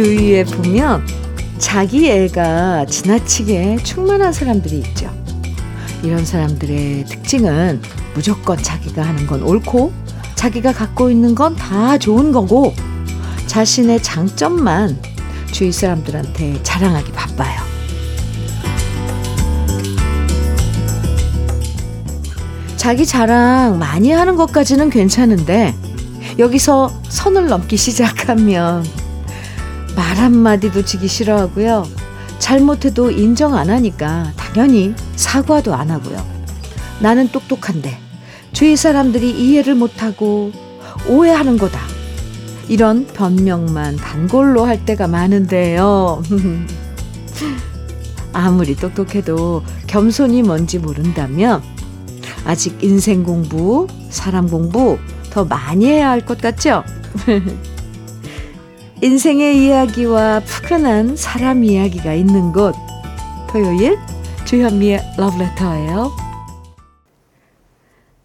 주위에 보면 자기 애가 지나치게 충만한 사람들이 있죠. 이런 사람들의 특징은 무조건 자기가 하는 건 옳고 자기가 갖고 있는 건 다 좋은 거고 자신의 장점만 주위 사람들한테 자랑하기 바빠요. 자기 자랑 많이 하는 것까지는 괜찮은데 여기서 선을 넘기 시작하면 말 한마디도 지기 싫어하고요. 잘못해도 인정 안 하니까 당연히 사과도 안 하고요. 나는 똑똑한데 주위 사람들이 이해를 못하고 오해하는 거다. 이런 변명만 단골로 할 때가 많은데요. 아무리 똑똑해도 겸손이 뭔지 모른다면 아직 인생 공부, 사람 공부 더 많이 해야 할 것 같죠? 인생의 이야기와 푸근한 사람 이야기가 있는 곳. 토요일 주현미의 러브레터예요.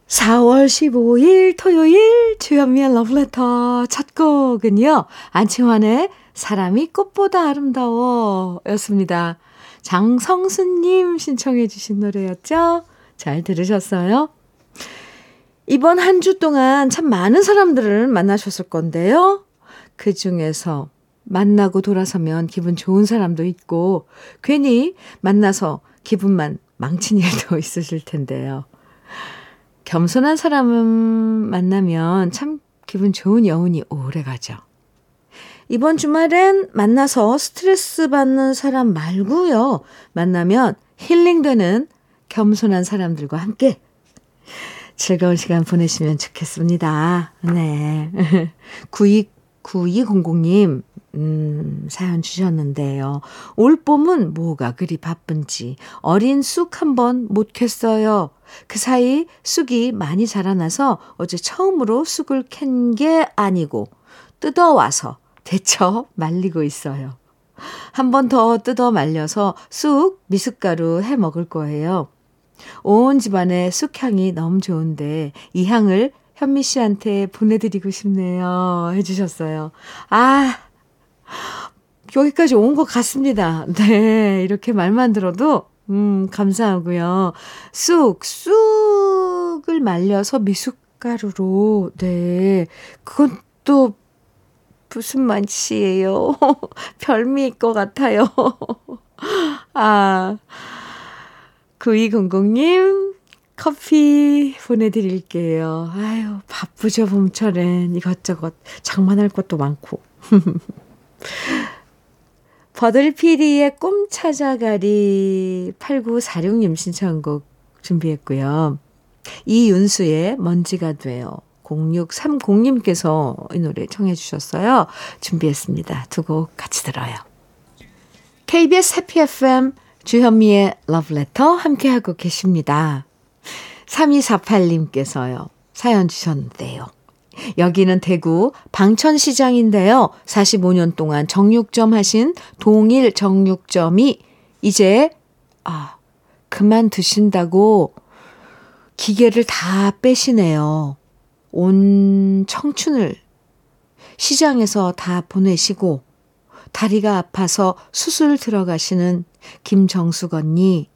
4월 15일 토요일 주현미의 러브레터 첫 곡은요. 안치환의 사람이 꽃보다 아름다워 였습니다. 장성수님 신청해 주신 노래였죠? 잘 들으셨어요? 이번 한 주 동안 참 많은 사람들을 만나셨을 건데요. 그 중에서 만나고 돌아서면 기분 좋은 사람도 있고, 괜히 만나서 기분만 망친 일도 있으실 텐데요. 겸손한 사람은 만나면 참 기분 좋은 여운이 오래 가죠. 이번 주말엔 만나서 스트레스 받는 사람 말고요. 만나면 힐링되는 겸손한 사람들과 함께 즐거운 시간 보내시면 좋겠습니다. 네. 92, 9200님, 음, 사연 주셨는데요. 올 봄은 뭐가 그리 바쁜지 어린 쑥 한 번 못 캤어요. 그 사이 쑥이 많이 자라나서 어제 처음으로 쑥을 캔 게 아니고 뜯어와서 데쳐 말리고 있어요. 한 번 더 뜯어 말려서 쑥 미숫가루 해 먹을 거예요. 온 집안에 쑥향이 너무 좋은데 이 향을 현미 씨한테 보내드리고 싶네요. 해주셨어요. 아, 여기까지 온 것 같습니다. 네, 이렇게 말만 들어도, 음, 감사하고요. 쑥, 쑥을 말려서 미숫가루로, 네, 그건 또 무슨 맛이에요? 별미일 것 같아요. 아, 9200님, 커피 보내드릴게요. 아유, 바쁘죠, 봄철엔. 이것저것 장만할 것도 많고. 버들피리의 꿈 찾아가리 8946님 신청곡 준비했고요. 이윤수의 먼지가 돼요. 0630님께서 이 노래 청해 주셨어요. 준비했습니다. 두 곡 같이 들어요. KBS 해피 FM 주현미의 러브레터 함께하고 계십니다. 3248님께서요. 사연 주셨는데요. 여기는 대구 방천시장인데요. 45년 동안 정육점 하신 동일 정육점이 이제 아 그만두신다고 기계를 다 빼시네요. 온 청춘을 시장에서 다 보내시고 다리가 아파서 수술 들어가시는 김정숙 언니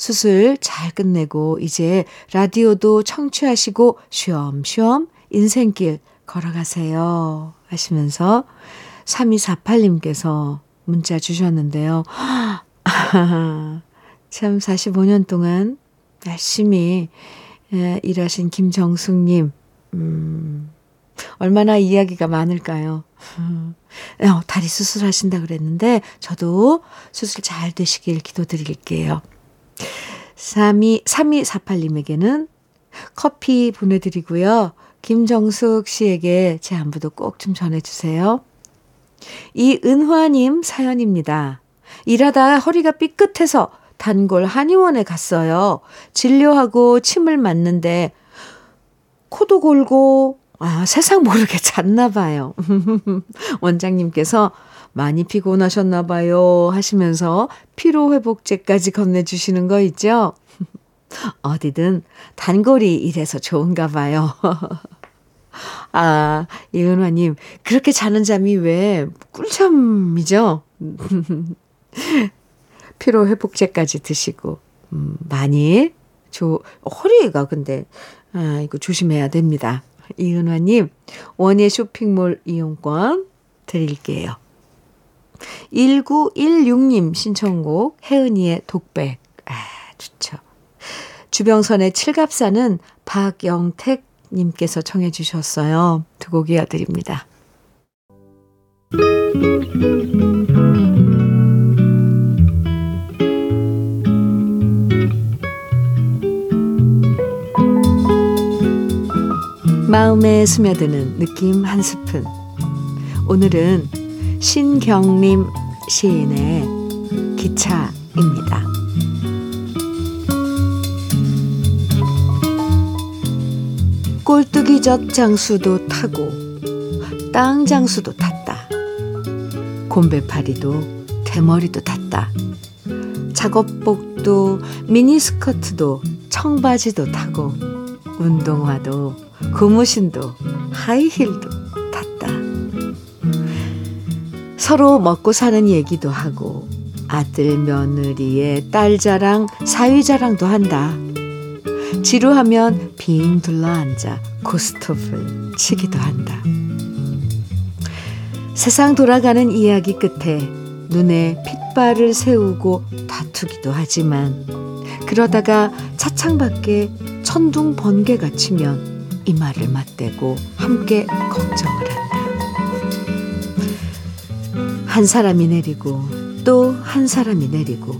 수술 잘 끝내고 이제 라디오도 청취하시고 쉬엄쉬엄 인생길 걸어가세요. 하시면서 3248님께서 문자 주셨는데요. 참 45년 동안 열심히 예, 일하신 김정숙님, 음, 얼마나 이야기가 많을까요? 어, 다리 수술하신다 그랬는데, 저도 수술 잘 되시길 기도드릴게요. 32, 3248님에게는 커피 보내드리고요. 김정숙 씨에게 제 안부도 꼭 좀 전해주세요. 이은화님 사연입니다. 일하다 허리가 삐끗해서 단골 한의원에 갔어요. 진료하고 침을 맞는데 코도 골고 아, 세상 모르게 잤나 봐요. 원장님께서 많이 피곤하셨나 봐요 하시면서 피로회복제까지 건네주시는 거 있죠? 어디든 단골이 이래서 좋은가 봐요. 아, 이은화님, 그렇게 자는 잠이 왜 꿀잠이죠? 피로회복제까지 드시고, 음, 많이, 조, 허리가 근데, 아, 이거 조심해야 됩니다. 이은화님, 원예 쇼핑몰 이용권 드릴게요. 1916님 신청곡, 혜은이의 독백. 아, 좋죠. 주병선의 칠갑사는 박영택 님께서 청해 주셨어요. 두 곡 이어드립니다. 마음에 스며드는 느낌 한 스푼. 오늘은 신경림 시인의 기차입니다. 꼴뚜기젓 장수도 타고 땅 장수도 탔다. 곰배파리도 대머리도 탔다. 작업복도 미니스커트도 청바지도 타고 운동화도 고무신도 하이힐도 서로 먹고 사는 얘기도 하고 아들 며느리의 딸 자랑 사위 자랑도 한다. 지루하면 빙 둘러앉아 고스톱을 치기도 한다. 세상 돌아가는 이야기 끝에 눈에 핏발을 세우고 다투기도 하지만 그러다가 차창 밖에 천둥 번개가 치면 이마를 맞대고 함께 걱정을 한다. 한 사람이 내리고 또 한 사람이 내리고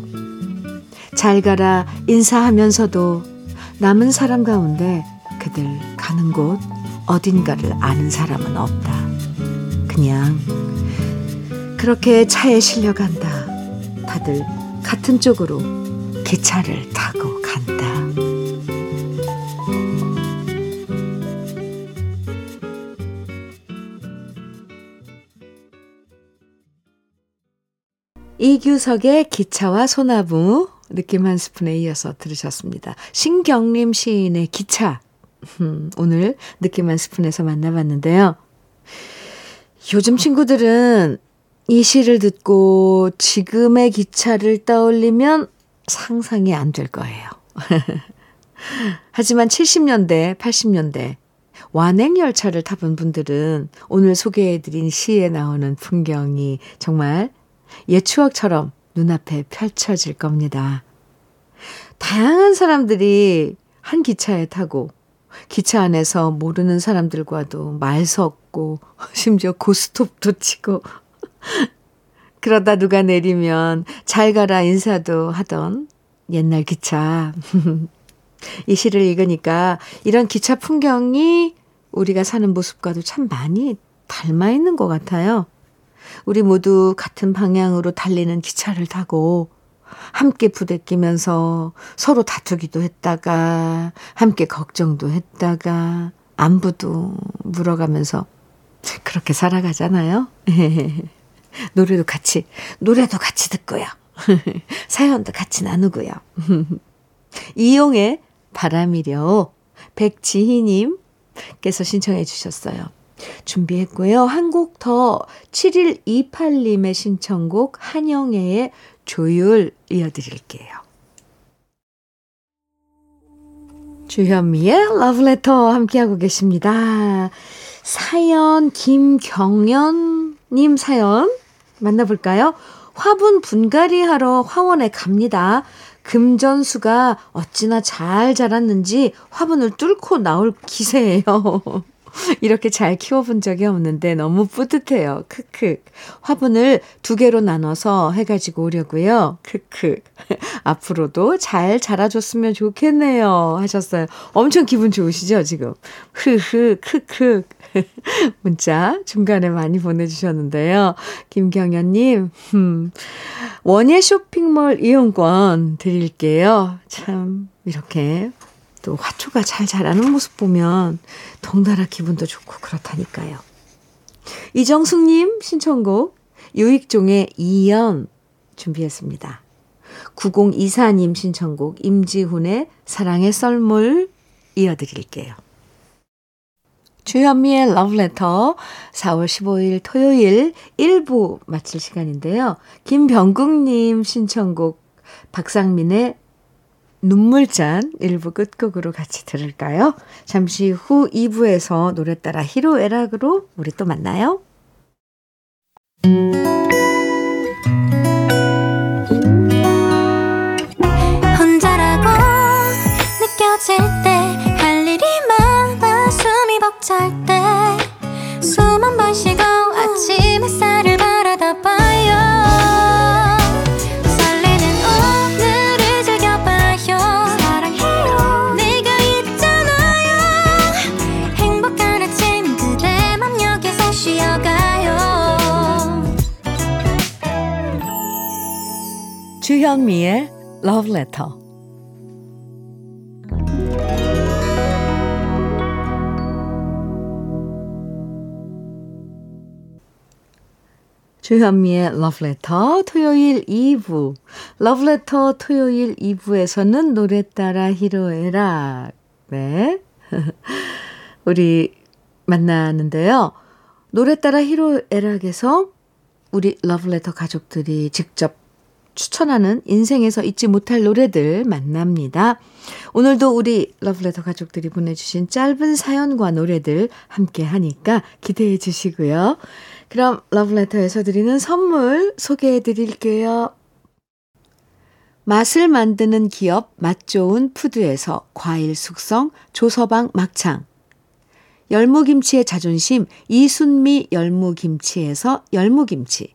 잘 가라 인사하면서도 남은 사람 가운데 그들 가는 곳 어딘가를 아는 사람은 없다. 그냥 그렇게 차에 실려간다. 다들 같은 쪽으로 기차를 타고 이규석의 기차와 소나무 느낌 한 스푼에 이어서 들으셨습니다. 신경림 시인의 기차. 음, 오늘 느낌 한 스푼에서 만나봤는데요. 요즘 친구들은 이 시를 듣고 지금의 기차를 떠올리면 상상이 안 될 거예요. 하지만 70년대, 80년대 완행열차를 타본 분들은 오늘 소개해드린 시에 나오는 풍경이 정말 옛 추억처럼 눈앞에 펼쳐질 겁니다. 다양한 사람들이 한 기차에 타고 기차 안에서 모르는 사람들과도 말 섞고 심지어 고스톱도 치고 그러다 누가 내리면 잘 가라 인사도 하던 옛날 기차. 이 시를 읽으니까 이런 기차 풍경이 우리가 사는 모습과도 참 많이 닮아 있는 것 같아요. 우리 모두 같은 방향으로 달리는 기차를 타고 함께 부대끼면서 서로 다투기도 했다가 함께 걱정도 했다가 안부도 물어가면서 그렇게 살아가잖아요. 노래도 같이 노래도 같이 듣고요. 사연도 같이 나누고요. 이용의 바람이려 백지희님께서 신청해 주셨어요. 준비했고요. 한 곡 더 7128님의 신청곡 한영애의 조율 이어드릴게요. 주현미의 러브레터 함께하고 계십니다. 사연 김경연님 사연 만나볼까요? 화분 분갈이 하러 화원에 갑니다. 금전수가 어찌나 잘 자랐는지 화분을 뚫고 나올 기세예요. 이렇게 잘 키워본 적이 없는데 너무 뿌듯해요. 크크. 화분을 두 개로 나눠서 해가지고 오려고요. 크크. 앞으로도 잘 자라줬으면 좋겠네요. 하셨어요. 엄청 기분 좋으시죠, 지금? 흐흐, 크크. 문자 중간에 많이 보내주셨는데요. 김경현님, 음, 원예 쇼핑몰 이용권 드릴게요. 참, 이렇게 또 화초가 잘 자라는 모습 보면 덩달아 기분도 좋고 그렇다니까요. 이정숙님 신청곡 유익종의 이연 준비했습니다. 9024님 신청곡 임지훈의 사랑의 썰물 이어드릴게요. 주현미의 러브레터 4월 15일 토요일 1부 마칠 시간인데요. 김병국님 신청곡 박상민의 눈물잔 1부 끝곡으로 같이 들을까요? 잠시 후 2부에서 노래 따라 히로에락으로 우리 또 만나요. 혼자라고 느껴질 때 할 일이 많아 숨이 벅찰 때 숨 한 번 쉬고 아침 햇살을 주현미의 Love Letter. 주현미의 Love Letter 토요일 2부. Love Letter 토요일 2부에서는 노래 따라 히로에락. 네. 우리 만나는데요. 노래 따라 히로에락에서 우리 러브레터 가족들이 직접 추천하는 인생에서 잊지 못할 노래들 만납니다. 오늘도 우리 러브레터 가족들이 보내주신 짧은 사연과 노래들 함께 하니까 기대해 주시고요. 그럼 러브레터에서 드리는 선물 소개해 드릴게요. 맛을 만드는 기업 맛좋은 푸드에서 과일 숙성 조서방 막창 열무김치의 자존심 이순미 열무김치에서 열무김치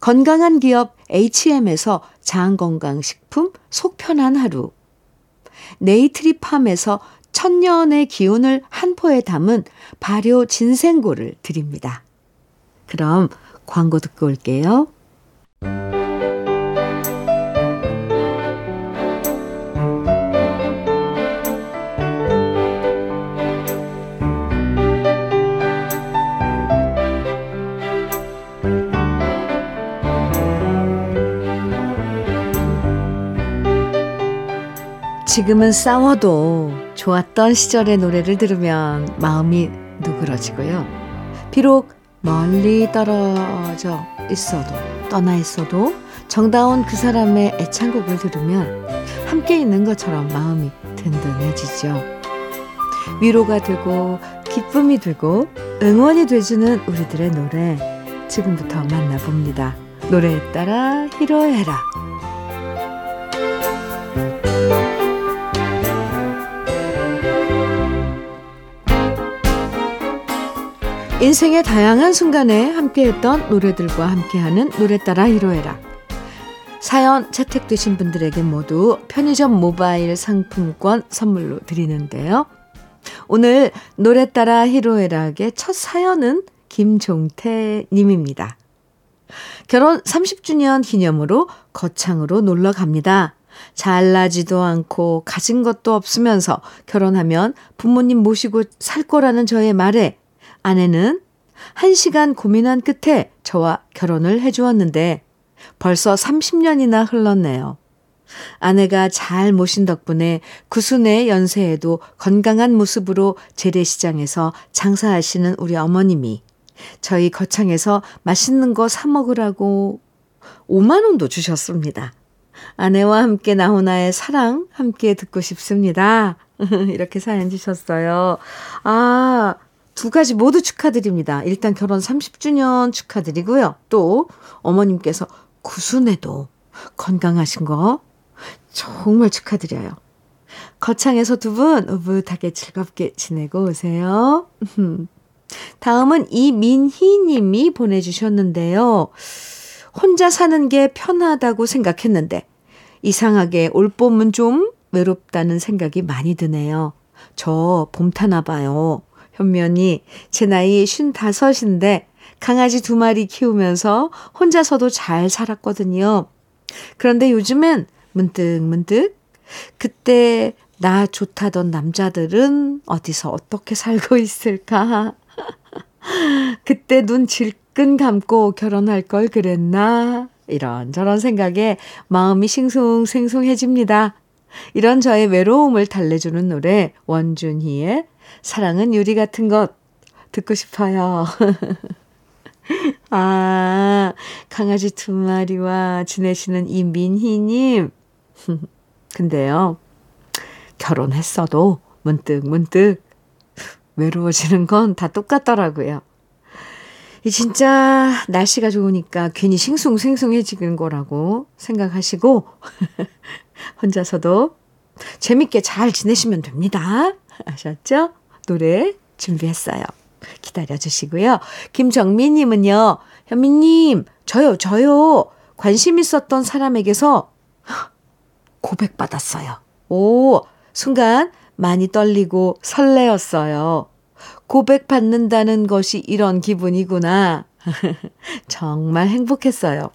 건강한 기업 H&M에서 장건강식품 속편한 하루 네이트리팜에서 천년의 기운을 한 포에 담은 발효 진생고를 드립니다. 그럼 광고 듣고 올게요. 지금은 싸워도 좋았던 시절의 노래를 들으면 마음이 누그러지고요. 비록 멀리 떨어져 있어도, 떠나 있어도 정다운 그 사람의 애창곡을 들으면 함께 있는 것처럼 마음이 든든해지죠. 위로가 되고, 기쁨이 되고, 응원이 돼주는 우리들의 노래. 지금부터 만나봅니다. 노래에 따라 히로해라. 인생의 다양한 순간에 함께했던 노래들과 함께하는 노래 따라 히로에락. 사연 채택되신 분들에게 모두 편의점 모바일 상품권 선물로 드리는데요. 오늘 노래 따라 히로에락의 첫 사연은 김종태 님입니다. 결혼 30주년 기념으로 거창으로 놀러 갑니다. 잘나지도 않고 가진 것도 없으면서 결혼하면 부모님 모시고 살 거라는 저의 말에 아내는 한 시간 고민한 끝에 저와 결혼을 해주었는데 벌써 30년이나 흘렀네요. 아내가 잘 모신 덕분에 구순의 연세에도 건강한 모습으로 재래시장에서 장사하시는 우리 어머님이 저희 거창에서 맛있는 거 사 먹으라고 5만 원도 주셨습니다. 아내와 함께 나훈아의 사랑 함께 듣고 싶습니다. 이렇게 사연 주셨어요. 아, 두 가지 모두 축하드립니다. 일단 결혼 30주년 축하드리고요. 또 어머님께서 구순에도 건강하신 거 정말 축하드려요. 거창에서 두분 오붓하게 즐겁게 지내고 오세요. 다음은 이민희 님이 보내주셨는데요. 혼자 사는 게 편하다고 생각했는데 이상하게 올 봄은 좀 외롭다는 생각이 많이 드네요. 저 봄 타나 봐요. 현면이 제 나이 55인데 강아지 두 마리 키우면서 혼자서도 잘 살았거든요. 그런데 요즘엔 문득 문득 그때 나 좋다던 남자들은 어디서 어떻게 살고 있을까? 그때 눈 질끈 감고 결혼할 걸 그랬나? 이런 저런 생각에 마음이 싱숭생숭해집니다. 이런 저의 외로움을 달래주는 노래 원준희의 사랑은 유리 같은 것 듣고 싶어요. 아, 강아지 두 마리와 지내시는 이민희님. 근데요, 결혼했어도 문득 문득 외로워지는 건 다 똑같더라고요. 이 진짜 날씨가 좋으니까 괜히 싱숭생숭해지는 거라고 생각하시고 혼자서도 재밌게 잘 지내시면 됩니다. 아셨죠? 노래 준비했어요. 기다려 주시고요. 김정민 님은요. 현미님, 저요, 저요. 관심 있었던 사람에게서 고백 받았어요. 오, 순간 많이 떨리고 설레었어요. 고백받는다는 것이 이런 기분이구나. 정말 행복했어요.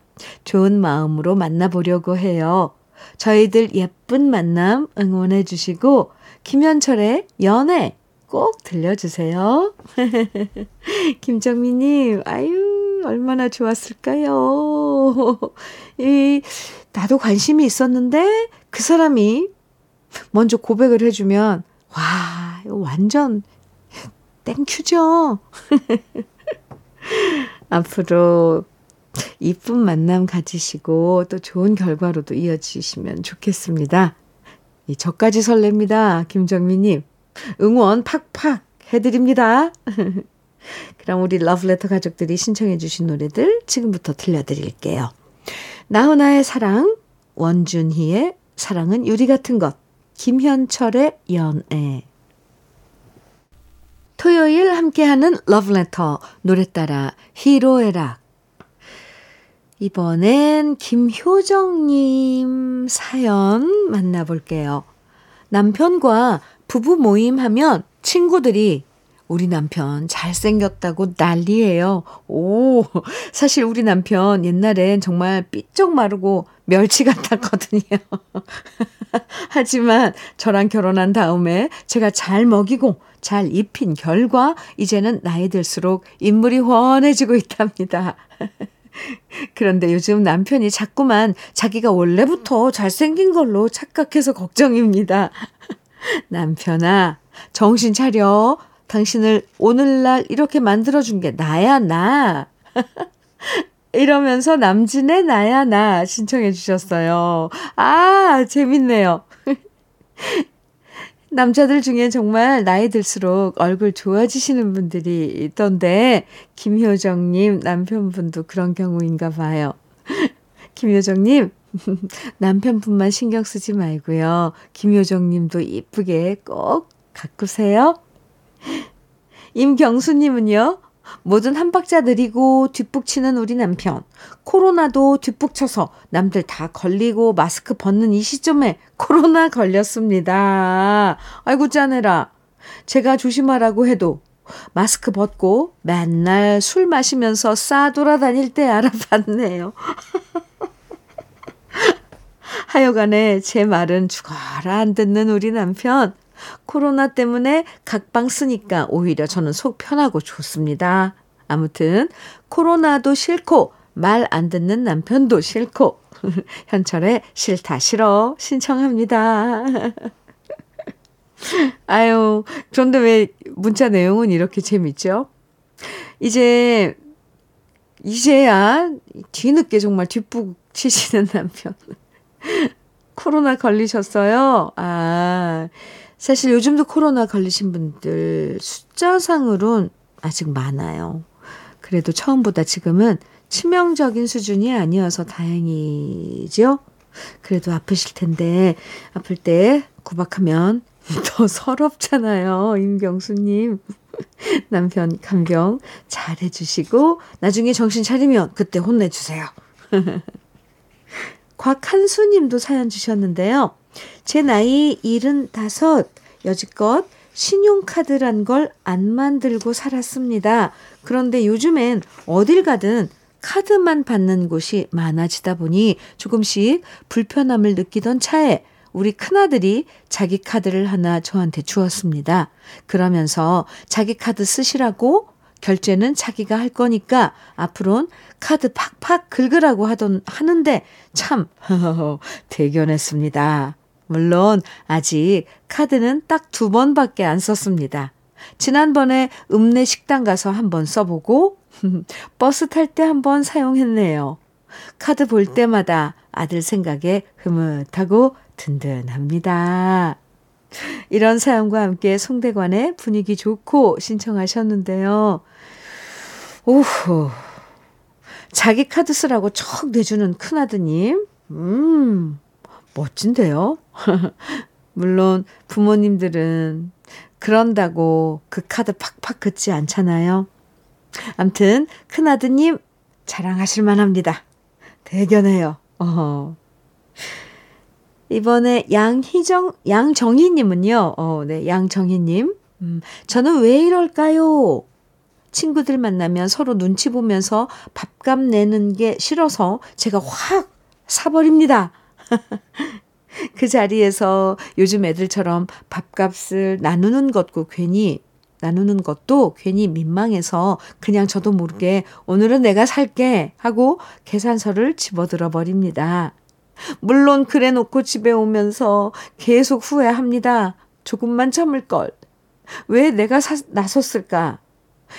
좋은 마음으로 만나보려고 해요. 저희들 예쁜 만남 응원해 주시고, 김현철의 연애 꼭 들려주세요. 김정민님, 아유, 얼마나 좋았을까요? 이, 나도 관심이 있었는데, 그 사람이 먼저 고백을 해주면, 와, 완전 thank you죠? 앞으로 이쁜 만남 가지시고 또 좋은 결과로도 이어지시면 좋겠습니다. 이 저까지 설렙니다. 김정민님. 응원 팍팍 해드립니다. 그럼 우리 러브레터 가족들이 신청해 주신 노래들 지금부터 들려드릴게요. 나훈아의 사랑, 원준희의 사랑은 유리 같은 것, 김현철의 연애. 토요일 함께하는 러브레터 노래 따라 히로에락 이번엔 김효정님 사연 만나볼게요. 남편과 부부 모임 하면 친구들이 우리 남편 잘생겼다고 난리예요. 오, 사실 우리 남편 옛날엔 정말 삐쩍 마르고 멸치 같았거든요. 하지만 저랑 결혼한 다음에 제가 잘 먹이고 잘 입힌 결과 이제는 나이 들수록 인물이 훤해지고 있답니다. 그런데 요즘 남편이 자꾸만 자기가 원래부터 잘생긴 걸로 착각해서 걱정입니다. 남편아, 정신 차려. 당신을 오늘날 이렇게 만들어준 게 나야, 나. 이러면서 남진의 나야, 나 신청해 주셨어요. 아, 재밌네요. 남자들 중에 정말 나이 들수록 얼굴 좋아지시는 분들이 있던데, 김효정님 남편분도 그런 경우인가 봐요. 김효정님, 남편분만 신경 쓰지 말고요. 김효정님도 이쁘게 꼭 가꾸세요. 임경수님은요, 뭐든 한 박자 느리고 뒷북 치는 우리 남편. 코로나도 뒷북 쳐서 남들 다 걸리고 마스크 벗는 이 시점에 코로나 걸렸습니다. 아이고, 짜내라. 제가 조심하라고 해도 마스크 벗고 맨날 술 마시면서 싸 돌아다닐 때 알아봤네요. 하여간에 제 말은 죽어라 안 듣는 우리 남편. 코로나 때문에 각방 쓰니까 오히려 저는 속 편하고 좋습니다. 아무튼 코로나도 싫고 말 안 듣는 남편도 싫고 현철의 싫다 싫어 신청합니다. 아유, 그런데 왜 문자 내용은 이렇게 재밌죠? 이제, 이제야 뒤늦게 정말 뒷북 치시는 남편. 코로나 걸리셨어요? 아, 사실 요즘도 코로나 걸리신 분들 숫자상으론 아직 많아요. 그래도 처음보다 지금은 치명적인 수준이 아니어서 다행이죠. 그래도 아프실 텐데, 아플 때 구박하면 더 서럽잖아요. 임경수님. 남편 간병 잘 해주시고, 나중에 정신 차리면 그때 혼내주세요. 곽한수 님도 사연 주셨는데요. 제 나이 75, 여지껏 신용카드란 걸 안 만들고 살았습니다. 그런데 요즘엔 어딜 가든 카드만 받는 곳이 많아지다 보니 조금씩 불편함을 느끼던 차에 우리 큰아들이 자기 카드를 하나 저한테 주었습니다. 그러면서 자기 카드 쓰시라고 결제는 자기가 할 거니까 앞으론 카드 팍팍 긁으라고 하던 하는데 참 대견했습니다. 물론 아직 카드는 딱 두 번밖에 안 썼습니다. 지난번에 읍내 식당 가서 한번 써보고 버스 탈 때 한번 사용했네요. 카드 볼 때마다 아들 생각에 흐뭇하고 든든합니다. 이런 사연과 함께 송대관의 분위기 좋고 신청하셨는데요. 오호. 자기 카드 쓰라고 척 내주는 큰아드님. 음, 멋진데요? 물론 부모님들은 그런다고 그 카드 팍팍 긋지 않잖아요. 암튼 큰아드님 자랑하실 만합니다. 대견해요. 어. 이번에 양희정, 양정희 님은요, 어, 네, 양정희 님. 음, 저는 왜 이럴까요? 친구들 만나면 서로 눈치 보면서 밥값 내는 게 싫어서 제가 확 사버립니다. 그 자리에서 요즘 애들처럼 밥값을 나누는 것도 괜히 나누는 것도 괜히 민망해서 그냥 저도 모르게 오늘은 내가 살게 하고 계산서를 집어들어 버립니다. 물론 그래 놓고 집에 오면서 계속 후회합니다. 조금만 참을 걸. 왜 내가 사, 나섰을까?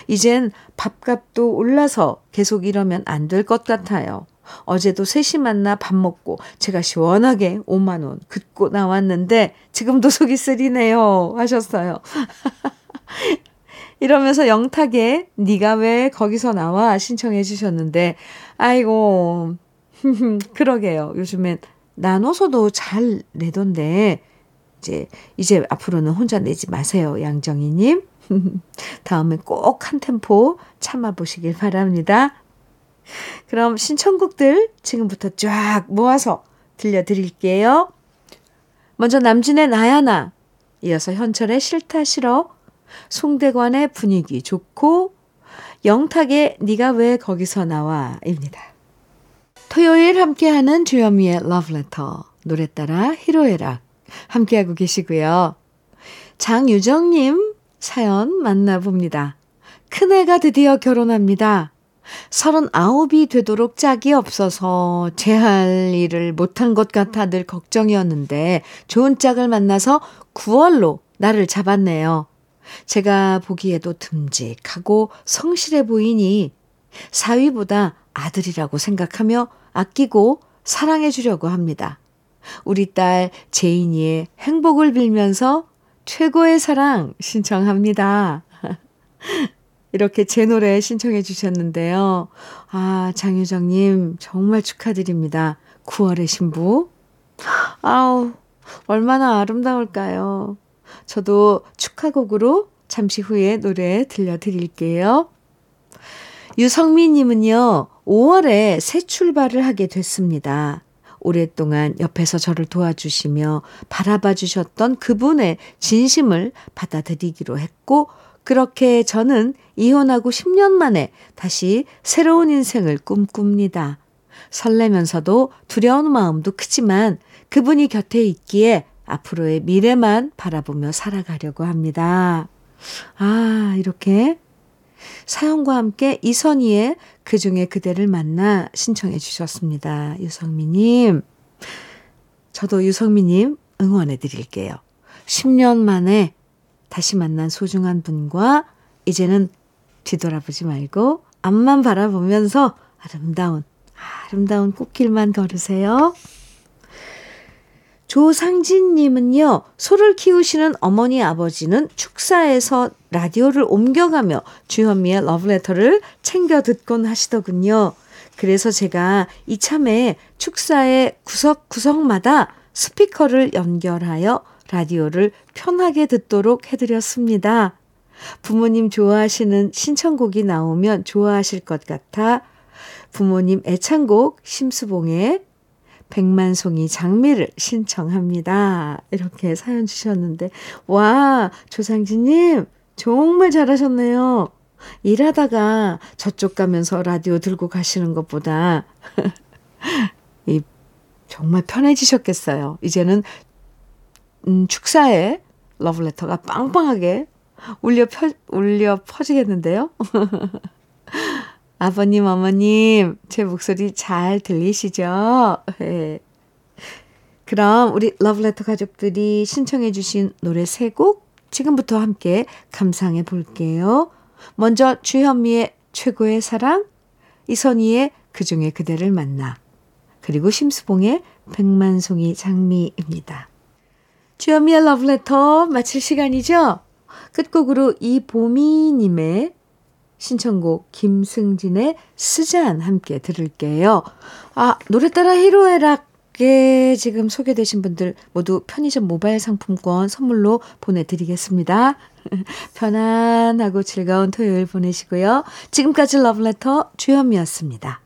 이젠 밥값도 올라서 계속 이러면 안 될 것 같아요. 어제도 셋이 만나 밥 먹고 제가 시원하게 5만 원 긋고 나왔는데 지금도 속이 쓰리네요 하셨어요. 이러면서 영탁에 네가 왜 거기서 나와 신청해 주셨는데 아이고 그러게요. 요즘엔 나눠서도 잘 내던데 이제 이제 앞으로는 혼자 내지 마세요. 양정희 님. 다음에 꼭 한 템포 참아 보시길 바랍니다. 그럼 신청곡들 지금부터 쫙 모아서 들려드릴게요. 먼저 남진의 나야나, 이어서 현철의 싫다 싫어, 송대관의 분위기 좋고, 영탁의 네가 왜 거기서 나와입니다. 토요일 함께하는 주현미의 러브레터, 노래 따라 히로에락 함께하고 계시고요. 장유정님 사연 만나봅니다. 큰애가 드디어 결혼합니다. 서른아홉이 되도록 짝이 없어서 제 할 일을 못한 것 같아 늘 걱정이었는데 좋은 짝을 만나서 9월로 나를 잡았네요. 제가 보기에도 듬직하고 성실해 보이니 사위보다 아들이라고 생각하며 아끼고 사랑해 주려고 합니다. 우리 딸 제인이의 행복을 빌면서 최고의 사랑 신청합니다. 이렇게 제 노래 신청해 주셨는데요. 아, 장유정님, 정말 축하드립니다. 9월의 신부. 아우, 얼마나 아름다울까요? 저도 축하곡으로 잠시 후에 노래 들려드릴게요. 유성민님은요, 5월에 새 출발을 하게 됐습니다. 오랫동안 옆에서 저를 도와주시며 바라봐 주셨던 그분의 진심을 받아들이기로 했고, 그렇게 저는 이혼하고 10년 만에 다시 새로운 인생을 꿈꿉니다. 설레면서도 두려운 마음도 크지만 그분이 곁에 있기에 앞으로의 미래만 바라보며 살아가려고 합니다. 아, 이렇게 사연과 함께 이선희의 그 중에 그대를 만나 신청해 주셨습니다. 유성미님. 저도 유성미님 응원해 드릴게요. 10년 만에 다시 만난 소중한 분과 이제는 뒤돌아보지 말고 앞만 바라보면서 아름다운, 아름다운 꽃길만 걸으세요. 조상진님은요, 소를 키우시는 어머니 아버지는 축사에서 라디오를 옮겨가며 주현미의 러브레터를 챙겨 듣곤 하시더군요. 그래서 제가 이참에 축사의 구석구석마다 스피커를 연결하여 라디오를 편하게 듣도록 해드렸습니다. 부모님 좋아하시는 신청곡이 나오면 좋아하실 것 같아 부모님 애창곡 심수봉의 백만송이 장미를 신청합니다. 이렇게 사연 주셨는데, 와, 조상진님, 정말 잘하셨네요. 일하다가 저쪽 가면서 라디오 들고 가시는 것보다, 이, 정말 편해지셨겠어요. 이제는, 음, 축사에 러브레터가 빵빵하게 울려 펴, 울려 퍼지겠는데요. 아버님, 어머님, 제 목소리 잘 들리시죠? 네. 그럼 우리 러브레터 가족들이 신청해 주신 노래 세 곡 지금부터 함께 감상해 볼게요. 먼저 주현미의 최고의 사랑, 이선희의 그중에 그대를 만나, 그리고 심수봉의 백만송이 장미입니다. 주현미의 러브레터 마칠 시간이죠? 끝곡으로 이보미님의 신청곡 김승진의 스잔 함께 들을게요. 아, 노래 따라 히로에락에 지금 소개되신 분들 모두 편의점 모바일 상품권 선물로 보내드리겠습니다. 편안하고 즐거운 토요일 보내시고요. 지금까지 러브레터 주현미였습니다.